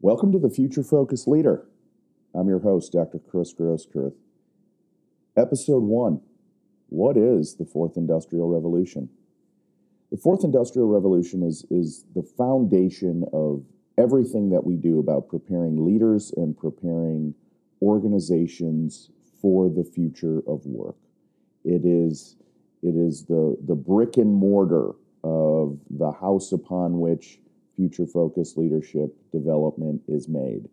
Welcome to the Future Focus Leader. I'm your host, Dr. Chris Groscurth. Episode 1 What is the Fourth Industrial Revolution? The Fourth Industrial Revolution is, is the foundation of everything that we do about preparing leaders and preparing organizations for the future of work. It is, it is the, the brick and mortar of the house upon which future focused leadership development is made.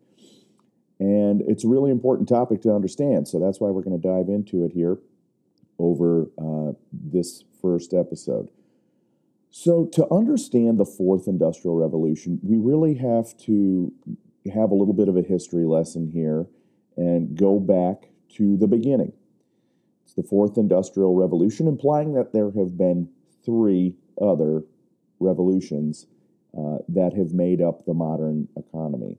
And it's a really important topic to understand. So that's why we're going to dive into it here over uh, this first episode. So, to understand the fourth industrial revolution, we really have to have a little bit of a history lesson here and go back to the beginning. It's the fourth industrial revolution, implying that there have been three other revolutions uh, that have made up the modern economy.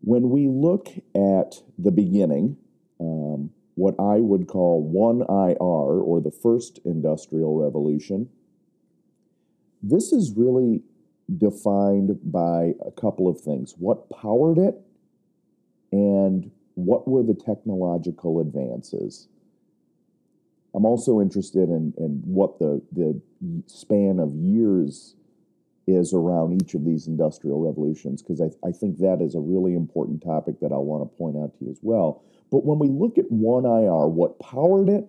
When we look at the beginning, um, what I would call 1IR, or the first industrial revolution, this is really defined by a couple of things what powered it and what were the technological advances. I'm also interested in, in what the, the span of years is around each of these industrial revolutions, because I, I think that is a really important topic that I want to point out to you as well. But when we look at 1IR, what powered it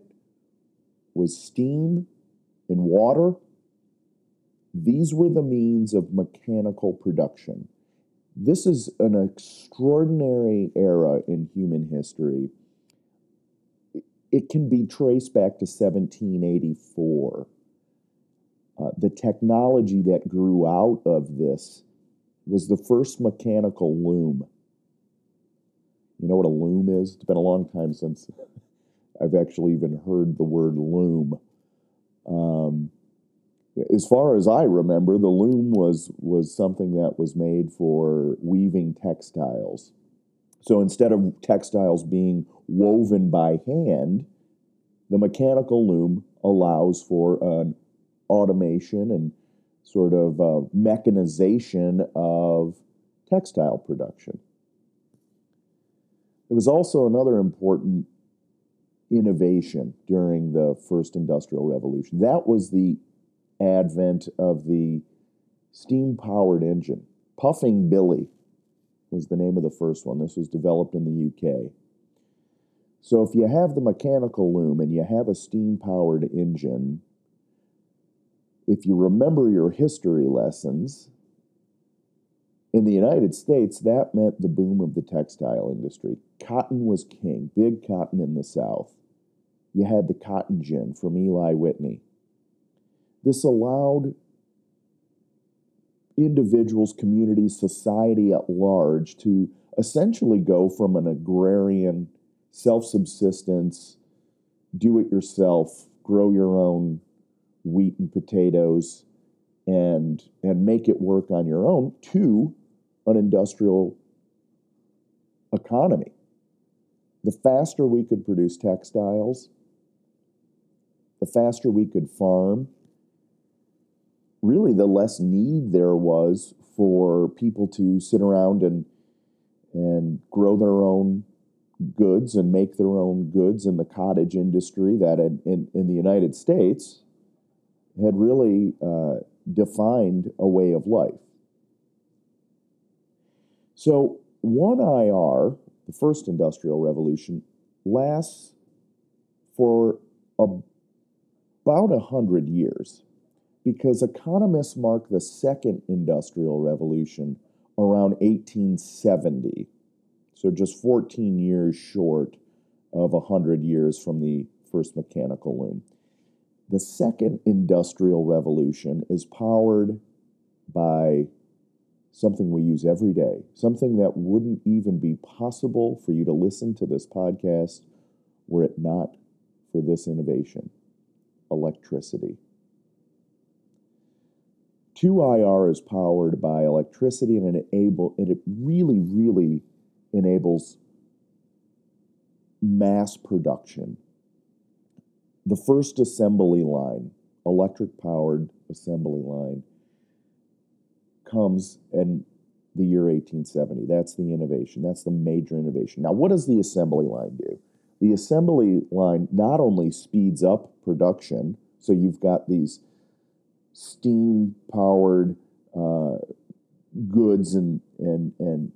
was steam and water. These were the means of mechanical production. This is an extraordinary era in human history. It can be traced back to 1784 uh, the technology that grew out of this was the first mechanical loom. You know what a loom is? It's been a long time since I've actually even heard the word loom. Um, as far as I remember, the loom was was something that was made for weaving textiles. So instead of textiles being woven by hand, the mechanical loom allows for an automation and sort of uh, mechanization of textile production. There was also another important innovation during the first industrial revolution. That was the advent of the steam powered engine. Puffing Billy was the name of the first one. This was developed in the UK. So if you have the mechanical loom and you have a steam powered engine, if you remember your history lessons, in the United States, that meant the boom of the textile industry. Cotton was king, big cotton in the South. You had the cotton gin from Eli Whitney. This allowed individuals, communities, society at large to essentially go from an agrarian, self subsistence, do it yourself, grow your own wheat and potatoes and and make it work on your own to an industrial economy. The faster we could produce textiles, the faster we could farm, really the less need there was for people to sit around and and grow their own goods and make their own goods in the cottage industry that in, in, in the United States had really uh, defined a way of life. So, 1IR, the first industrial revolution, lasts for about 100 years because economists mark the second industrial revolution around 1870. So, just 14 years short of 100 years from the first mechanical loom. The second industrial revolution is powered by something we use every day, something that wouldn't even be possible for you to listen to this podcast were it not for this innovation electricity. 2IR is powered by electricity and it, enable, and it really, really enables mass production the first assembly line, electric powered assembly line, comes in the year 1870. That's the innovation. That's the major innovation. Now, what does the assembly line do? The assembly line not only speeds up production, so you've got these steam powered uh, goods and, and, and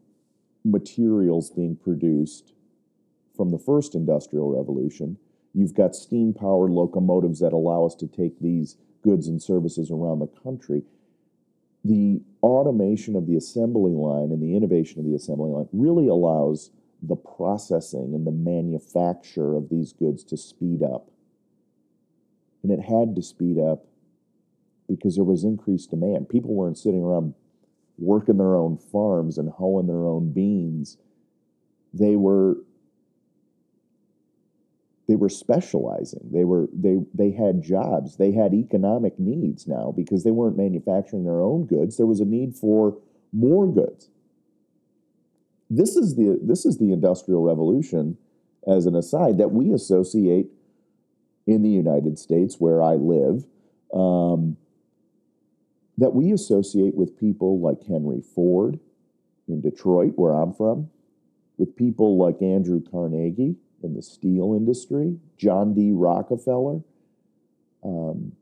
materials being produced from the first industrial revolution. You've got steam powered locomotives that allow us to take these goods and services around the country the automation of the assembly line and the innovation of the assembly line really allows the processing and the manufacture of these goods to speed up. And it had to speed up because there was increased demand. People weren't sitting around working their own farms and hoeing their own beans. They were they were specializing. They were they they had jobs. They had economic needs now because they weren't manufacturing their own goods. There was a need for more goods. This is the this is the industrial revolution as an aside that we associate in the United States where I live um, that we associate with people like Henry Ford in Detroit where I'm from with people like Andrew Carnegie in the steel industry, John D. Rockefeller. Um,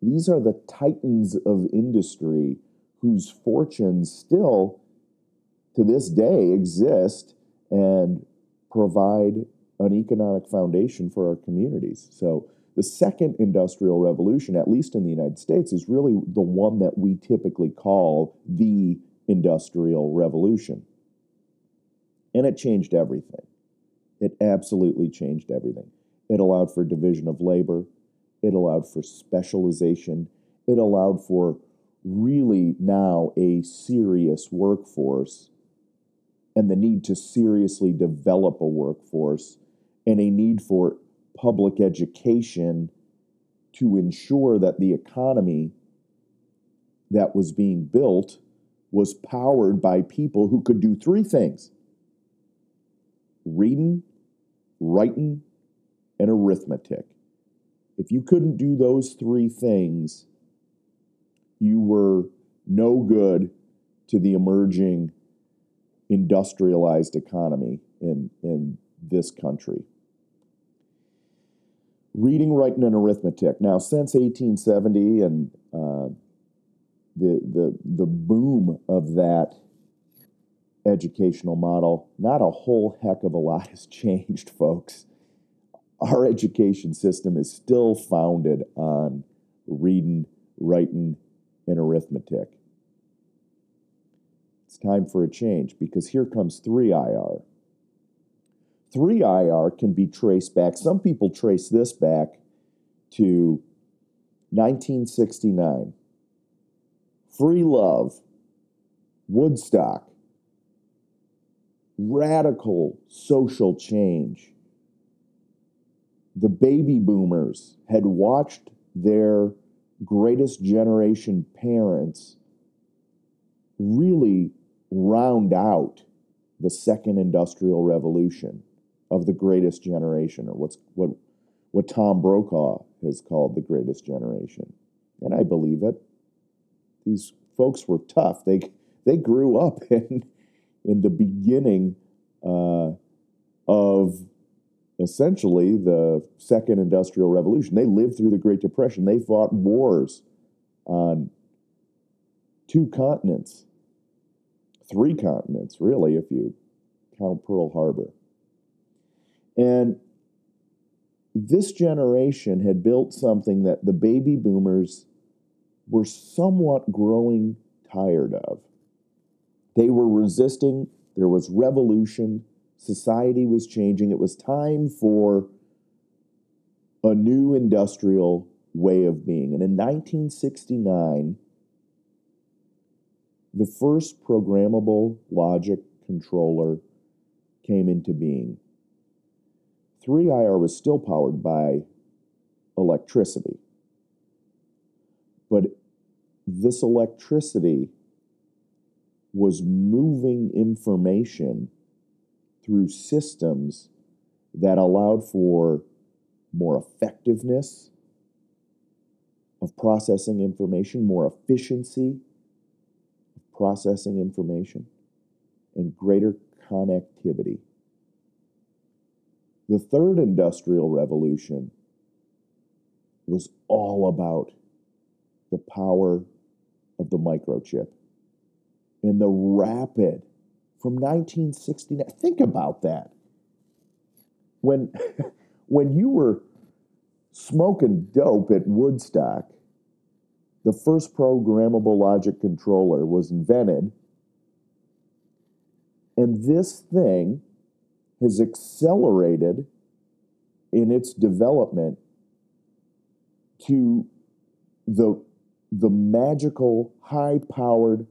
these are the titans of industry whose fortunes still, to this day, exist and provide an economic foundation for our communities. So, the second industrial revolution, at least in the United States, is really the one that we typically call the industrial revolution. And it changed everything. It absolutely changed everything. It allowed for division of labor, it allowed for specialization, it allowed for really now a serious workforce and the need to seriously develop a workforce and a need for public education to ensure that the economy that was being built was powered by people who could do three things. Reading, writing, and arithmetic. If you couldn't do those three things, you were no good to the emerging industrialized economy in, in this country. Reading, writing, and arithmetic. Now, since 1870 and uh, the, the, the boom of that educational model, not a whole heck of a lot has changed, folks. Our education system is still founded on reading, writing, and arithmetic. It's time for a change because here comes 3IR. 3IR can be traced back, some people trace this back to 1969. Free love, Woodstock, radical social change. The baby boomers had watched their greatest generation parents really round out the second industrial revolution of the greatest generation, or what's what what Tom Brokaw has called the greatest generation. And I believe it. These folks were tough. They they grew up in in the beginning uh, of essentially the second industrial revolution. They lived through the Great Depression. They fought wars on two continents, three continents, really, if you count Pearl Harbor. And this generation had built something that the baby boomers were somewhat growing tired of. They were resisting, there was revolution, society was changing. It was time for a new industrial way of being. And in 1969, the first programmable logic controller came into being. 3IR was still powered by electricity. But this electricity was moving information through systems that allowed for more effectiveness of processing information, more efficiency of processing information, and greater connectivity. The third industrial revolution was all about the power of the microchip and the rapid from 1969. Think about that. When, when you were smoking dope at Woodstock, the first programmable logic controller was invented. And this thing has accelerated in its development to the, the magical, high powered,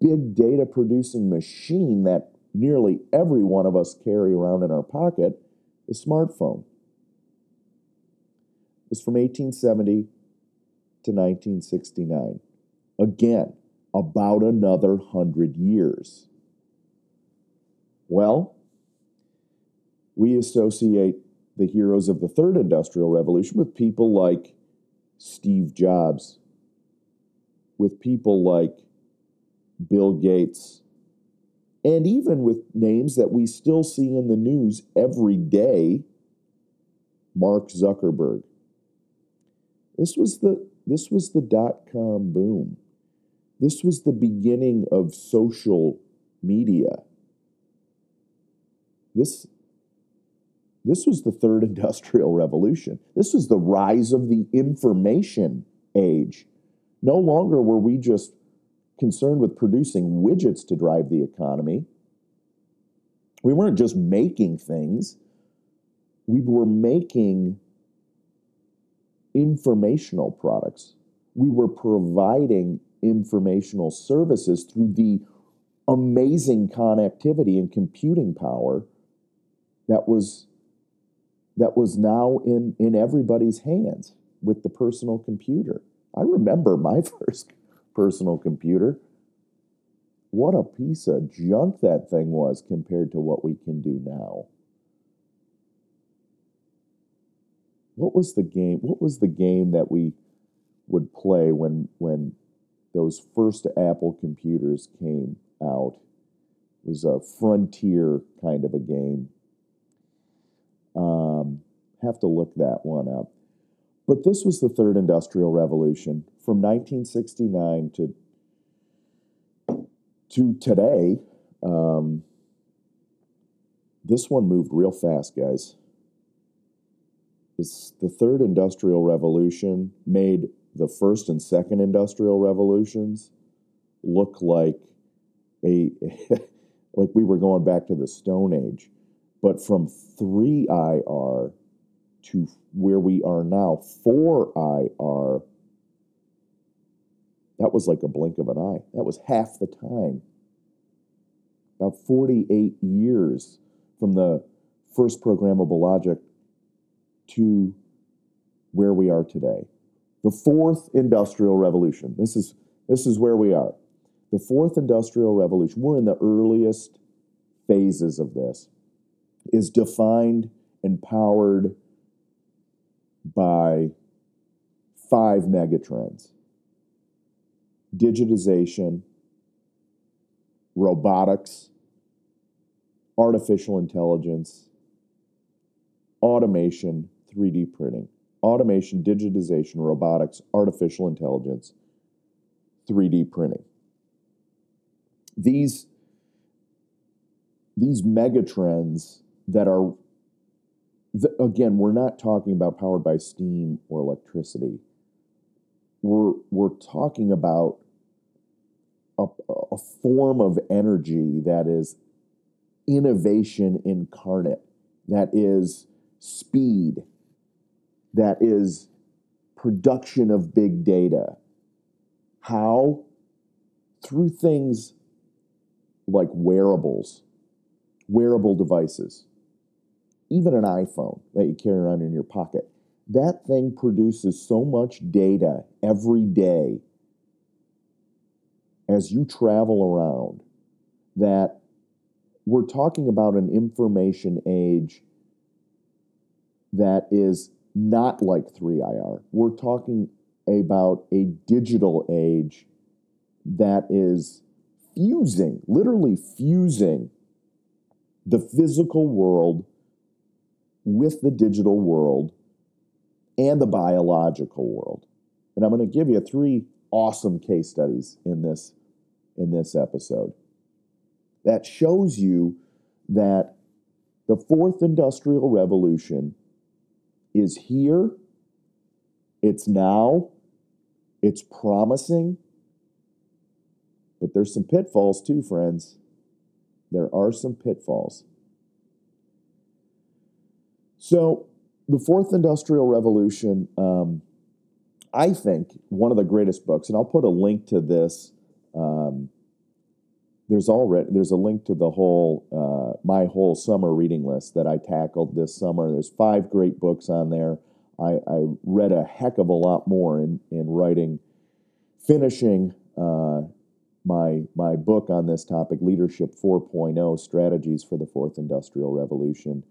big data producing machine that nearly every one of us carry around in our pocket, the smartphone. It was from 1870 to 1969. Again, about another hundred years. Well, we associate the heroes of the third industrial revolution with people like Steve Jobs, with people like Bill Gates, and even with names that we still see in the news every day, Mark Zuckerberg. This was the this was the dot com boom. This was the beginning of social media. This this was the third industrial revolution. This was the rise of the information age. No longer were we just concerned with producing widgets to drive the economy. We weren't just making things, we were making informational products. We were providing informational services through the amazing connectivity and computing power that was that was now in in everybody's hands with the personal computer. I remember my first personal computer. What a piece of junk that thing was compared to what we can do now. What was the game? What was the game that we would play when when those first Apple computers came out? It was a frontier kind of a game. Um, have to look that one up. But this was the third industrial revolution from 1969 to to today. Um, this one moved real fast, guys. This, the third industrial revolution made the first and second industrial revolutions look like a like we were going back to the Stone Age. But from 3IR to where we are now, 4IR, that was like a blink of an eye. That was half the time. About 48 years from the first programmable logic to where we are today. The fourth industrial revolution. This is, this is where we are. The fourth industrial revolution, we're in the earliest phases of this, is defined and powered by five megatrends digitization, robotics, artificial intelligence, automation, 3D printing. Automation, digitization, robotics, artificial intelligence, 3D printing. These, these megatrends that are again, we're not talking about powered by steam or electricity. We're, we're talking about a, a form of energy that is innovation incarnate, that is speed, that is production of big data. How? Through things like wearables, wearable devices even an iPhone that you carry around in your pocket, that thing produces so much data every day as you travel around that we're talking about an information age that is not like 3IR. We're talking about a digital age that is fusing, literally fusing the physical world with the digital world and the biological world. And I'm going to give you three awesome case studies in this in this episode that shows you that the fourth industrial revolution is here, it's now, it's promising, but there's some pitfalls too, friends. There are some pitfalls. So, the fourth industrial revolution, um, I think, one of the greatest books, and I'll put a link to this. Um, there's already there's a link to the whole uh, my whole summer reading list that I tackled this summer. There's five great books on there. I, I read a heck of a lot more in in writing, finishing uh, my my book on this topic, Leadership 4.0: Strategies for the Fourth Industrial Revolution.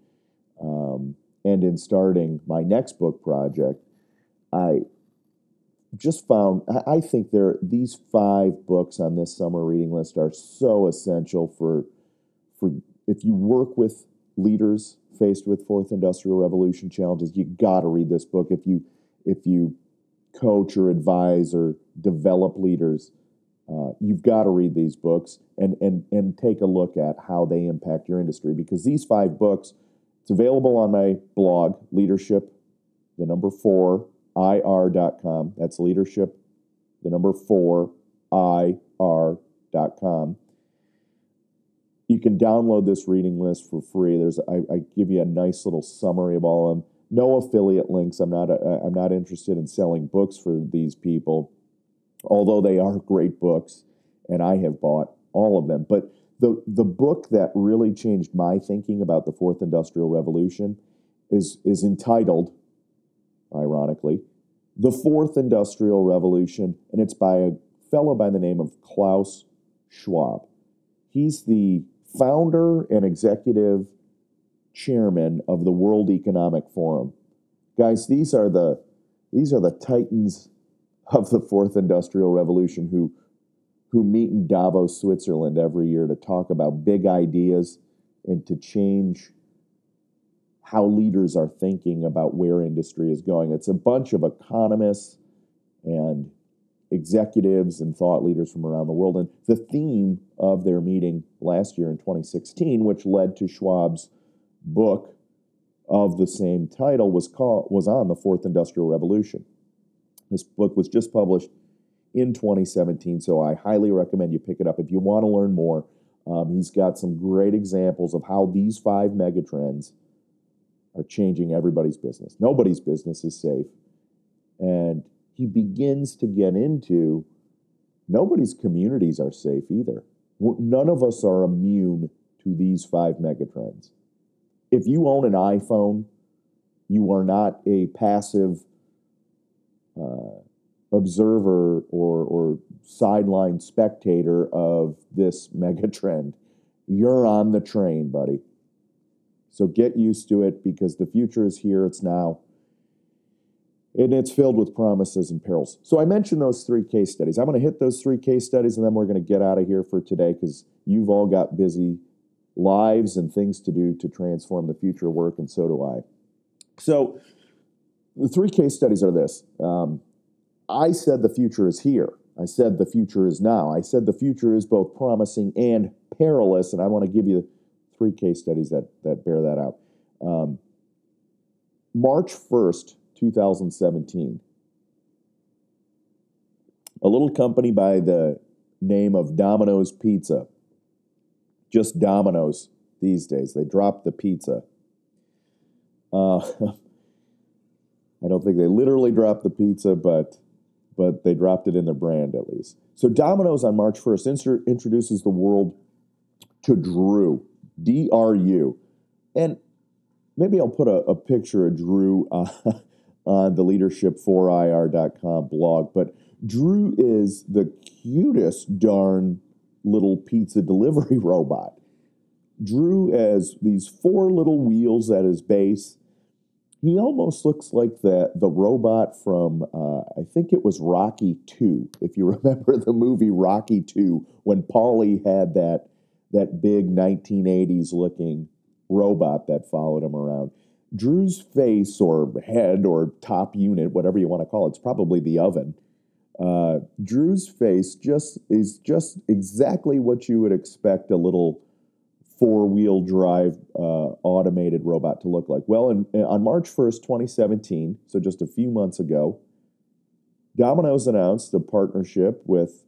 Um, and in starting my next book project, I just found I think there these five books on this summer reading list are so essential for for if you work with leaders faced with fourth industrial revolution challenges, you got to read this book. If you if you coach or advise or develop leaders, uh, you've got to read these books and and and take a look at how they impact your industry because these five books it's available on my blog leadership the number 4 ir.com that's leadership the number 4 ir.com you can download this reading list for free. There's I, I give you a nice little summary of all of them. No affiliate links. I'm not a, i'm not interested in selling books for these people although they are great books, and I have bought all of them. But the, the book that really changed my thinking about the fourth industrial revolution is, is entitled, ironically, The Fourth Industrial Revolution, and it's by a fellow by the name of Klaus Schwab. He's the founder and executive chairman of the World Economic Forum. Guys, these are the these are the titans of the fourth industrial revolution who who meet in Davos, Switzerland every year to talk about big ideas and to change how leaders are thinking about where industry is going. It's a bunch of economists and executives and thought leaders from around the world. And the theme of their meeting last year in 2016, which led to Schwab's book of the same title, was called was on the fourth industrial revolution. This book was just published in 2017, so I highly recommend you pick it up if you want to learn more. Um, he's got some great examples of how these five megatrends are changing everybody's business. Nobody's business is safe. And he begins to get into nobody's communities are safe either. None of us are immune to these five megatrends. If you own an iPhone, you are not a passive uh, observer or, or sideline spectator of this mega trend. You're on the train, buddy. So get used to it because the future is here, it's now, and it's filled with promises and perils. So I mentioned those three case studies. I'm going to hit those three case studies and then we're going to get out of here for today because you've all got busy lives and things to do to transform the future work, and so do I. So, the three case studies are this. Um, I said the future is here. I said the future is now. I said the future is both promising and perilous, and I want to give you three case studies that, that bear that out. Um, March 1st, 2017, a little company by the name of Domino's Pizza, just Domino's these days, they dropped the pizza. Uh, I don't think they literally dropped the pizza, but but they dropped it in their brand at least. So Domino's on March 1st introduces the world to Drew, D R U, and maybe I'll put a, a picture of Drew uh, on the leadership4ir.com blog. But Drew is the cutest darn little pizza delivery robot. Drew has these four little wheels at his base he almost looks like the the robot from uh, I think it was Rocky Two. If you remember the movie Rocky Two, when Paulie had that that big 1980s looking robot that followed him around. Drew's face or head or top unit, whatever you want to call it, it's probably the oven. Uh, Drew's face just is just exactly what you would expect a little four wheel drive uh, automated robot to look like? Well, in, on March 1st, 2017, so just a few months ago, Domino's announced a partnership with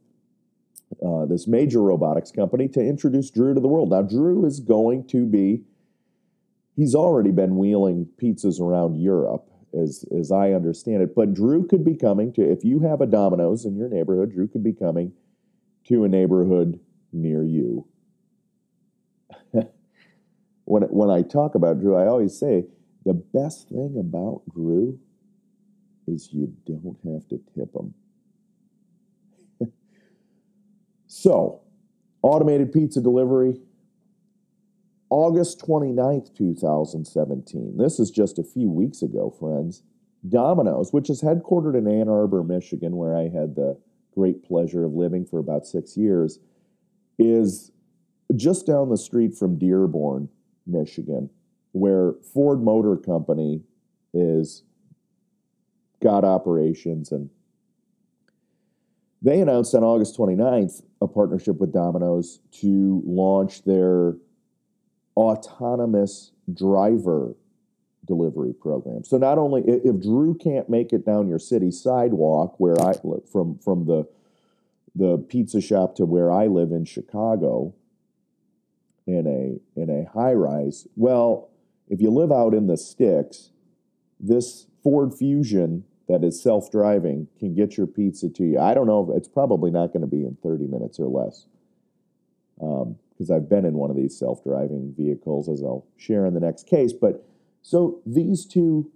uh, this major robotics company to introduce Drew to the world. Now, Drew is going to be, he's already been wheeling pizzas around Europe. As, as I understand it, but Drew could be coming to, if you have a Domino's in your neighborhood, Drew could be coming to a neighborhood near you when when I talk about Drew, I always say the best thing about Drew is you don't have to tip him. so, automated pizza delivery, August 29th, 2017. This is just a few weeks ago, friends. Domino's, which is headquartered in Ann Arbor, Michigan, where I had the great pleasure of living for about six years, is just down the street from Dearborn, Michigan, where Ford Motor Company is got operations and they announced on August 29th a partnership with Domino's to launch their autonomous driver delivery program. So not only if Drew can't make it down your city sidewalk where I from from the the pizza shop to where I live in Chicago, in a in a high rise. Well, if you live out in the sticks, this Ford Fusion that is self driving can get your pizza to you. I don't know. It's probably not going to be in 30 minutes or less. Because um, I've been in one of these self driving vehicles, as I'll share in the next case. But so these two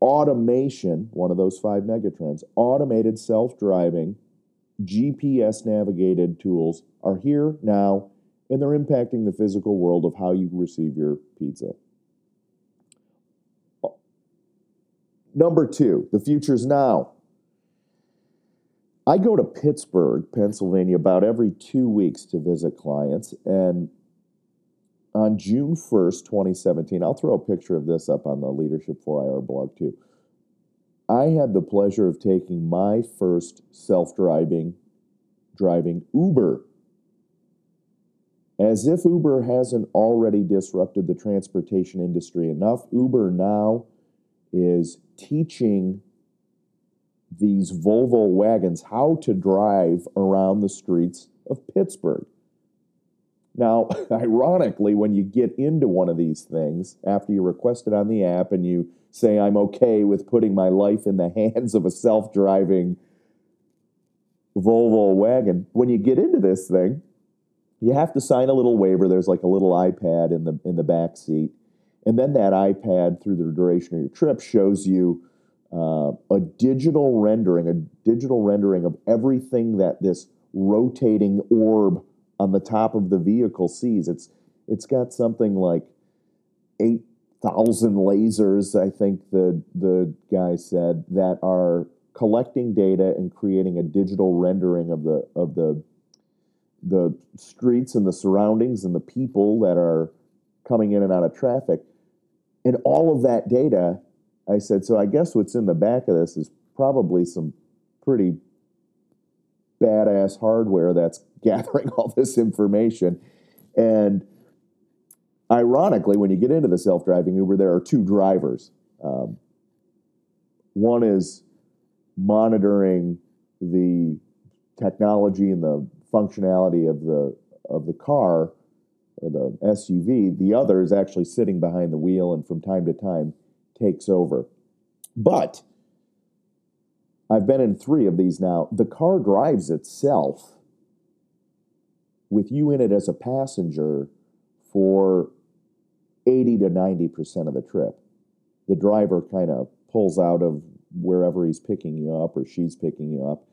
automation, one of those five megatrends, automated self driving, GPS navigated tools are here now and they're impacting the physical world of how you receive your pizza. Uh, number two, the future's now. I go to Pittsburgh, Pennsylvania, about every two weeks to visit clients. And on June 1st, 2017, I'll throw a picture of this up on the Leadership 4IR blog too. I had the pleasure of taking my first self driving driving Uber as if Uber hasn't already disrupted the transportation industry enough, Uber now is teaching these Volvo wagons how to drive around the streets of Pittsburgh. Now, ironically, when you get into one of these things, after you request it on the app and you say, I'm okay with putting my life in the hands of a self driving Volvo wagon, when you get into this thing, you have to sign a little waiver. There's like a little iPad in the in the back seat, and then that iPad through the duration of your trip shows you uh, a digital rendering, a digital rendering of everything that this rotating orb on the top of the vehicle sees. It's it's got something like eight thousand lasers, I think the the guy said, that are collecting data and creating a digital rendering of the of the the streets and the surroundings and the people that are coming in and out of traffic. And all of that data, I said, so I guess what's in the back of this is probably some pretty badass hardware that's gathering all this information. And ironically, when you get into the self driving Uber, there are two drivers. Um, one is monitoring the technology and the functionality of the of the car or the SUV. The other is actually sitting behind the wheel and from time to time takes over. But I've been in three of these now. The car drives itself with you in it as a passenger for 80 to 90% of the trip. The driver kind of pulls out of wherever he's picking you up or she's picking you up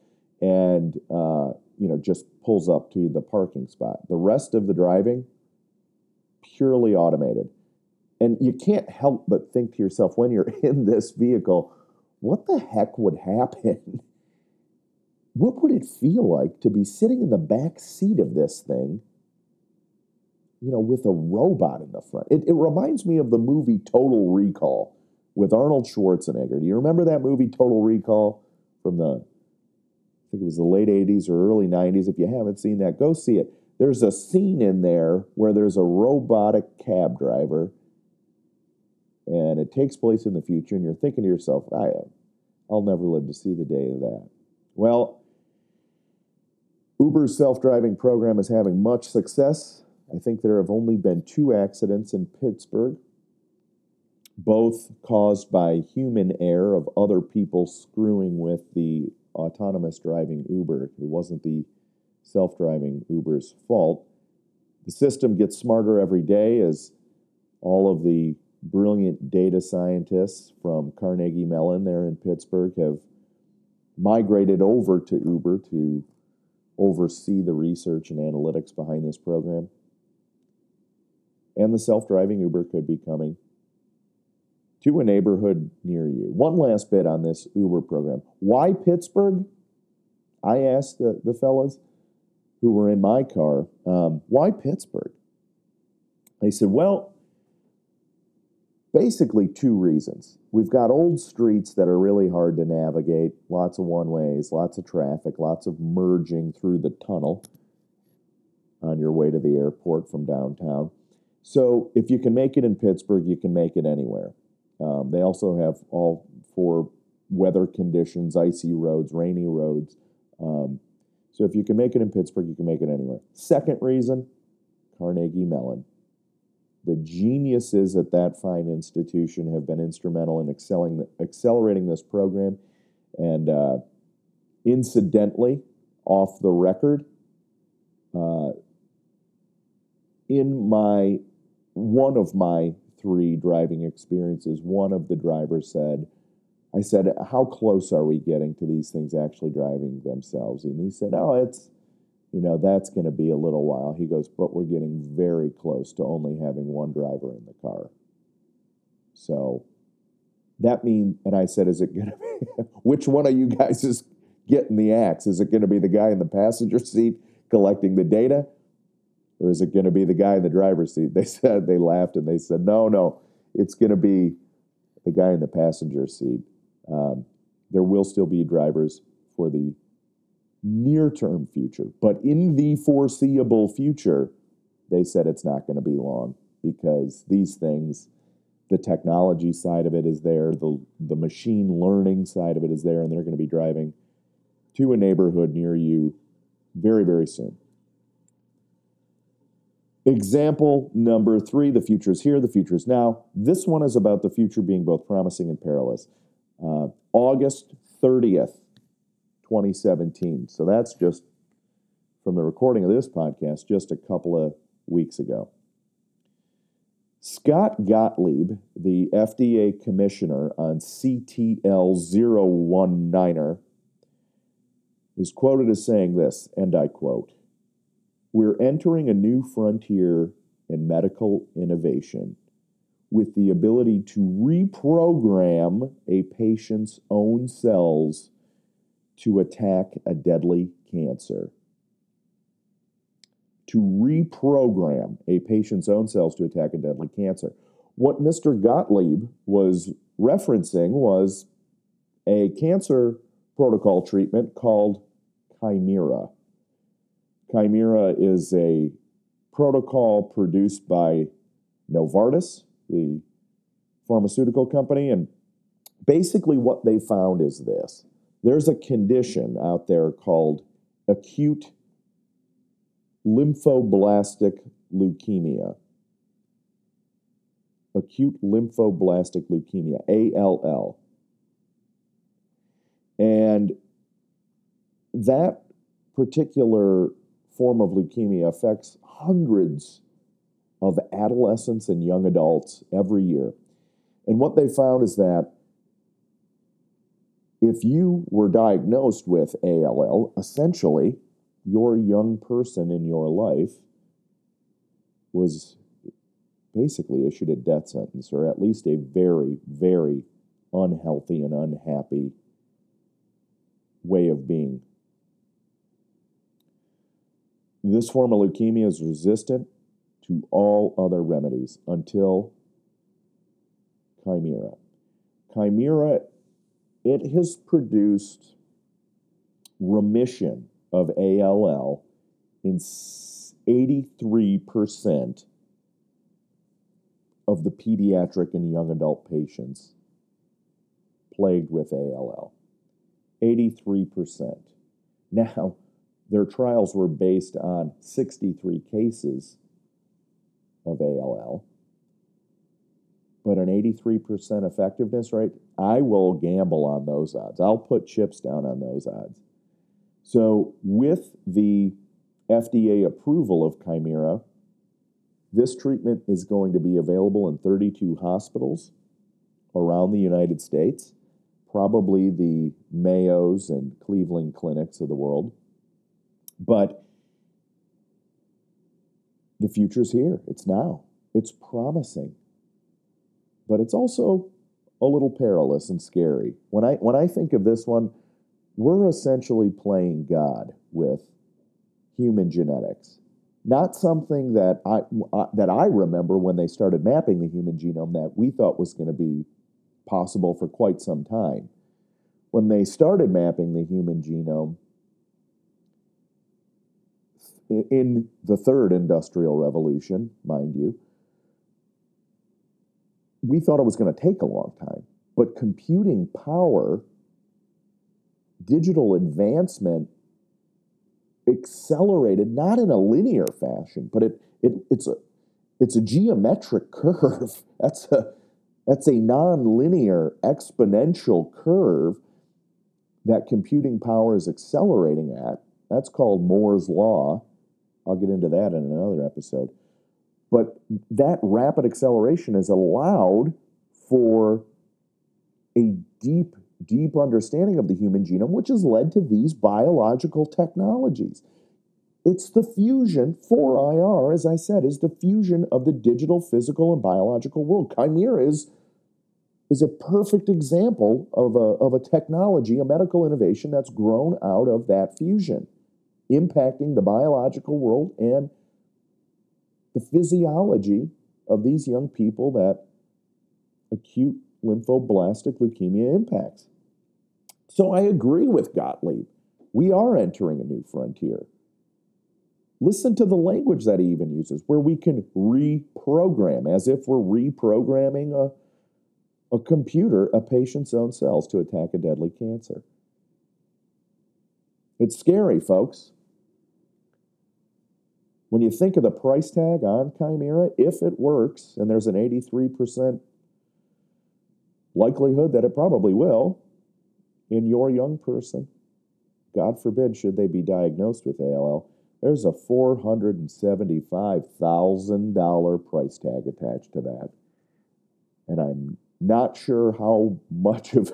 and uh, you know just pulls up to the parking spot. The rest of the driving purely automated. And you can't help but think to yourself when you're in this vehicle, what the heck would happen? what would it feel like to be sitting in the back seat of this thing, you know, with a robot in the front? It, it reminds me of the movie Total Recall with Arnold Schwarzenegger. Do you remember that movie Total Recall from the think it was the late 80s or early 90s. If you haven't seen that, go see it. There's a scene in there where there's a robotic cab driver and it takes place in the future, and you're thinking to yourself, I, I'll never live to see the day of that. Well, Uber's self driving program is having much success. I think there have only been two accidents in Pittsburgh, both caused by human error of other people screwing with the autonomous driving Uber. It wasn't the self driving Uber's fault. The system gets smarter every day as all of the brilliant data scientists from Carnegie Mellon there in Pittsburgh have migrated over to Uber to oversee the research and analytics behind this program. And the self driving Uber could be coming to a neighborhood near you. One last bit on this Uber program. Why Pittsburgh? I asked the, the fellas who were in my car, um, why Pittsburgh? They said, well, basically two reasons. We've got old streets that are really hard to navigate, lots of one ways, lots of traffic, lots of merging through the tunnel on your way to the airport from downtown. So if you can make it in Pittsburgh, you can make it anywhere. Um, they also have all four weather conditions, icy roads, rainy roads. Um, so if you can make it in Pittsburgh, you can make it anywhere. Second reason, Carnegie Mellon. The geniuses at that fine institution have been instrumental in excelling, accelerating this program. And uh, incidentally, off the record, uh, in my one of my three driving experiences, one of the drivers said, I said, How close are we getting to these things actually driving themselves? And he said, Oh, it's, you know, that's going to be a little while. He goes, But we're getting very close to only having one driver in the car. So that means, and I said, Is it going to be, which one of you guys is getting the axe? Is it going to be the guy in the passenger seat collecting the data? Or is it going to be the guy in the driver's seat? They said they laughed and they said, no, no, it's going to be the guy in the passenger seat. Um, there will still be drivers for the near term future, but in the foreseeable future, they said it's not going to be long because these things, the technology side of it is there, the the machine learning side of it is there, and they're going to be driving to a neighborhood near you very very soon. Example number three the future is here, the future is now. This one is about the future being both promising and perilous. Uh, August 30th, 2017. So that's just from the recording of this podcast, just a couple of weeks ago. Scott Gottlieb, the FDA commissioner on CTL 019er, is quoted as saying this, and I quote we're entering a new frontier in medical innovation with the ability to reprogram a patient's own cells to attack a deadly cancer. To reprogram a patient's own cells to attack a deadly cancer. What Mr. Gottlieb was referencing was a cancer protocol treatment called Kymera. Kymera is a protocol produced by Novartis, the pharmaceutical company. And basically, what they found is this there's a condition out there called acute lymphoblastic leukemia. Acute lymphoblastic leukemia, ALL. And that particular form of leukemia affects hundreds of adolescents and young adults every year. And what they found is that if you were diagnosed with ALL, essentially, your young person in your life was basically issued a death sentence or at least a very, very unhealthy and unhappy way of being. This form of leukemia is resistant to all other remedies until Chimera. Chimera, it has produced remission of ALL in 83% of the pediatric and young adult patients plagued with ALL. 83%. Now, their trials were based on 63 cases of ALL, but an 83% effectiveness rate, I will gamble on those odds. I'll put chips down on those odds. So, with the FDA approval of Kymriah, this treatment is going to be available in 32 hospitals around the United States, probably the Mayos and Cleveland clinics of the world. But the future's here. It's now. It's promising. But it's also a little perilous and scary. When I when I think of this one, we're essentially playing God with human genetics. Not something that I, that I remember when they started mapping the human genome that we thought was going to be possible for quite some time. When they started mapping the human genome in the third industrial revolution, mind you, we thought it was going to take a long time. But computing power, digital advancement accelerated not in a linear fashion, but it, it it's a it's a geometric curve. That's a that's a nonlinear exponential curve that computing power is accelerating at. That's called Moore's law. I'll get into that in another episode. But that rapid acceleration has allowed for a deep deep understanding of the human genome, which has led to these biological technologies. It's the fusion, 4IR, as I said, is the fusion of the digital, physical, and biological world. Kymriah is, is a perfect example of a, of a technology, a medical innovation that's grown out of that fusion, impacting the biological world and the physiology of these young people that acute lymphoblastic leukemia impacts. So I agree with Gottlieb. We are entering a new frontier. Listen to the language that he even uses, where we can reprogram, as if we're reprogramming a, a computer, a patient's own cells to attack a deadly cancer. It's scary, folks. When you think of the price tag on Kymriah, if it works, and there's an 83% likelihood that it probably will, in your young person, God forbid, should they be diagnosed with ALL, there's a $475,000 price tag attached to that. And I'm not sure how much of,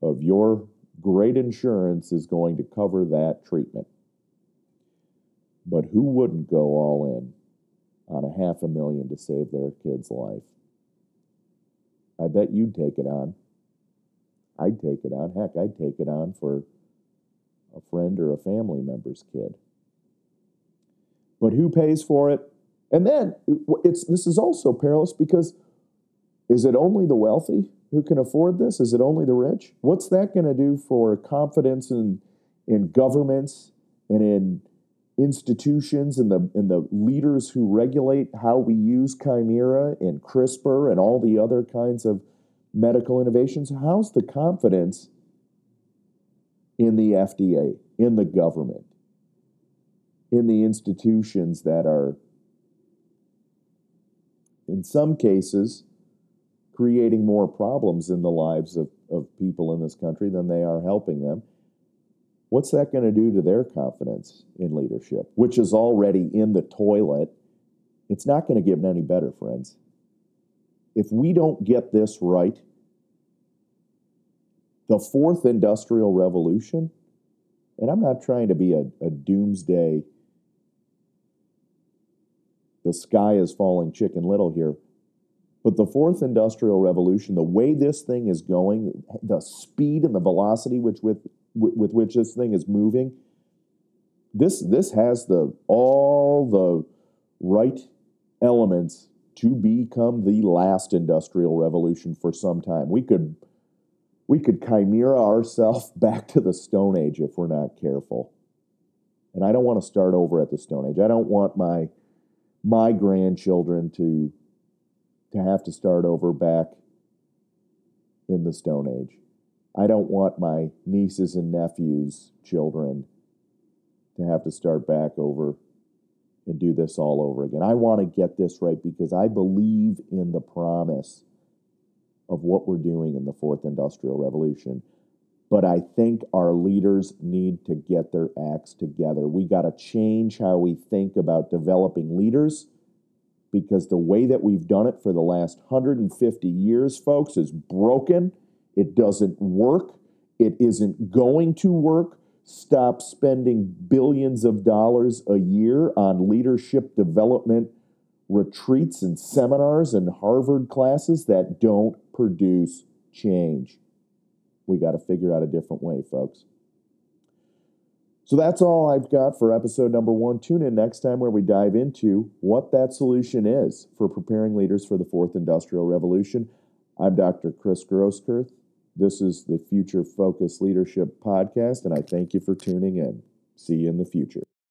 of your great insurance is going to cover that treatment. But who wouldn't go all in on a half a million to save their kid's life? I bet you'd take it on. I'd take it on. Heck, I'd take it on for a friend or a family member's kid. But who pays for it? And then it's this is also perilous because is it only the wealthy who can afford this? Is it only the rich? What's that going to do for confidence in in governments and in institutions and the and the leaders who regulate how we use Kymriah and CRISPR and all the other kinds of medical innovations, how's the confidence in the FDA, in the government, in the institutions that are, in some cases, creating more problems in the lives of, of people in this country than they are helping them? What's that going to do to their confidence in leadership, which is already in the toilet? It's not going to get any better, friends if we don't get this right, the fourth industrial revolution, and I'm not trying to be a, a doomsday the sky is falling chicken little here. But the fourth industrial revolution, the way this thing is going, the speed and the velocity which with, with which this thing is moving, this this has the all the right elements to become the last industrial revolution for some time. We could we could chimera ourselves back to the Stone Age if we're not careful. And I don't want to start over at the Stone Age. I don't want my my grandchildren to to have to start over back in the Stone Age. I don't want my nieces and nephews' children to have to start back over and do this all over again. I want to get this right because I believe in the promise of what we're doing in the fourth industrial revolution. But I think our leaders need to get their acts together. We got to change how we think about developing leaders because the way that we've done it for the last 150 years, folks, is broken. It doesn't work. It isn't going to work stop spending billions of dollars a year on leadership development retreats and seminars and Harvard classes that don't produce change. We got to figure out a different way, folks. So that's all I've got for episode number one. Tune in next time where we dive into what that solution is for preparing leaders for the fourth industrial revolution. I'm Dr. Chris Groscurth. This is the Future Focus Leadership Podcast, and I thank you for tuning in. See you in the future.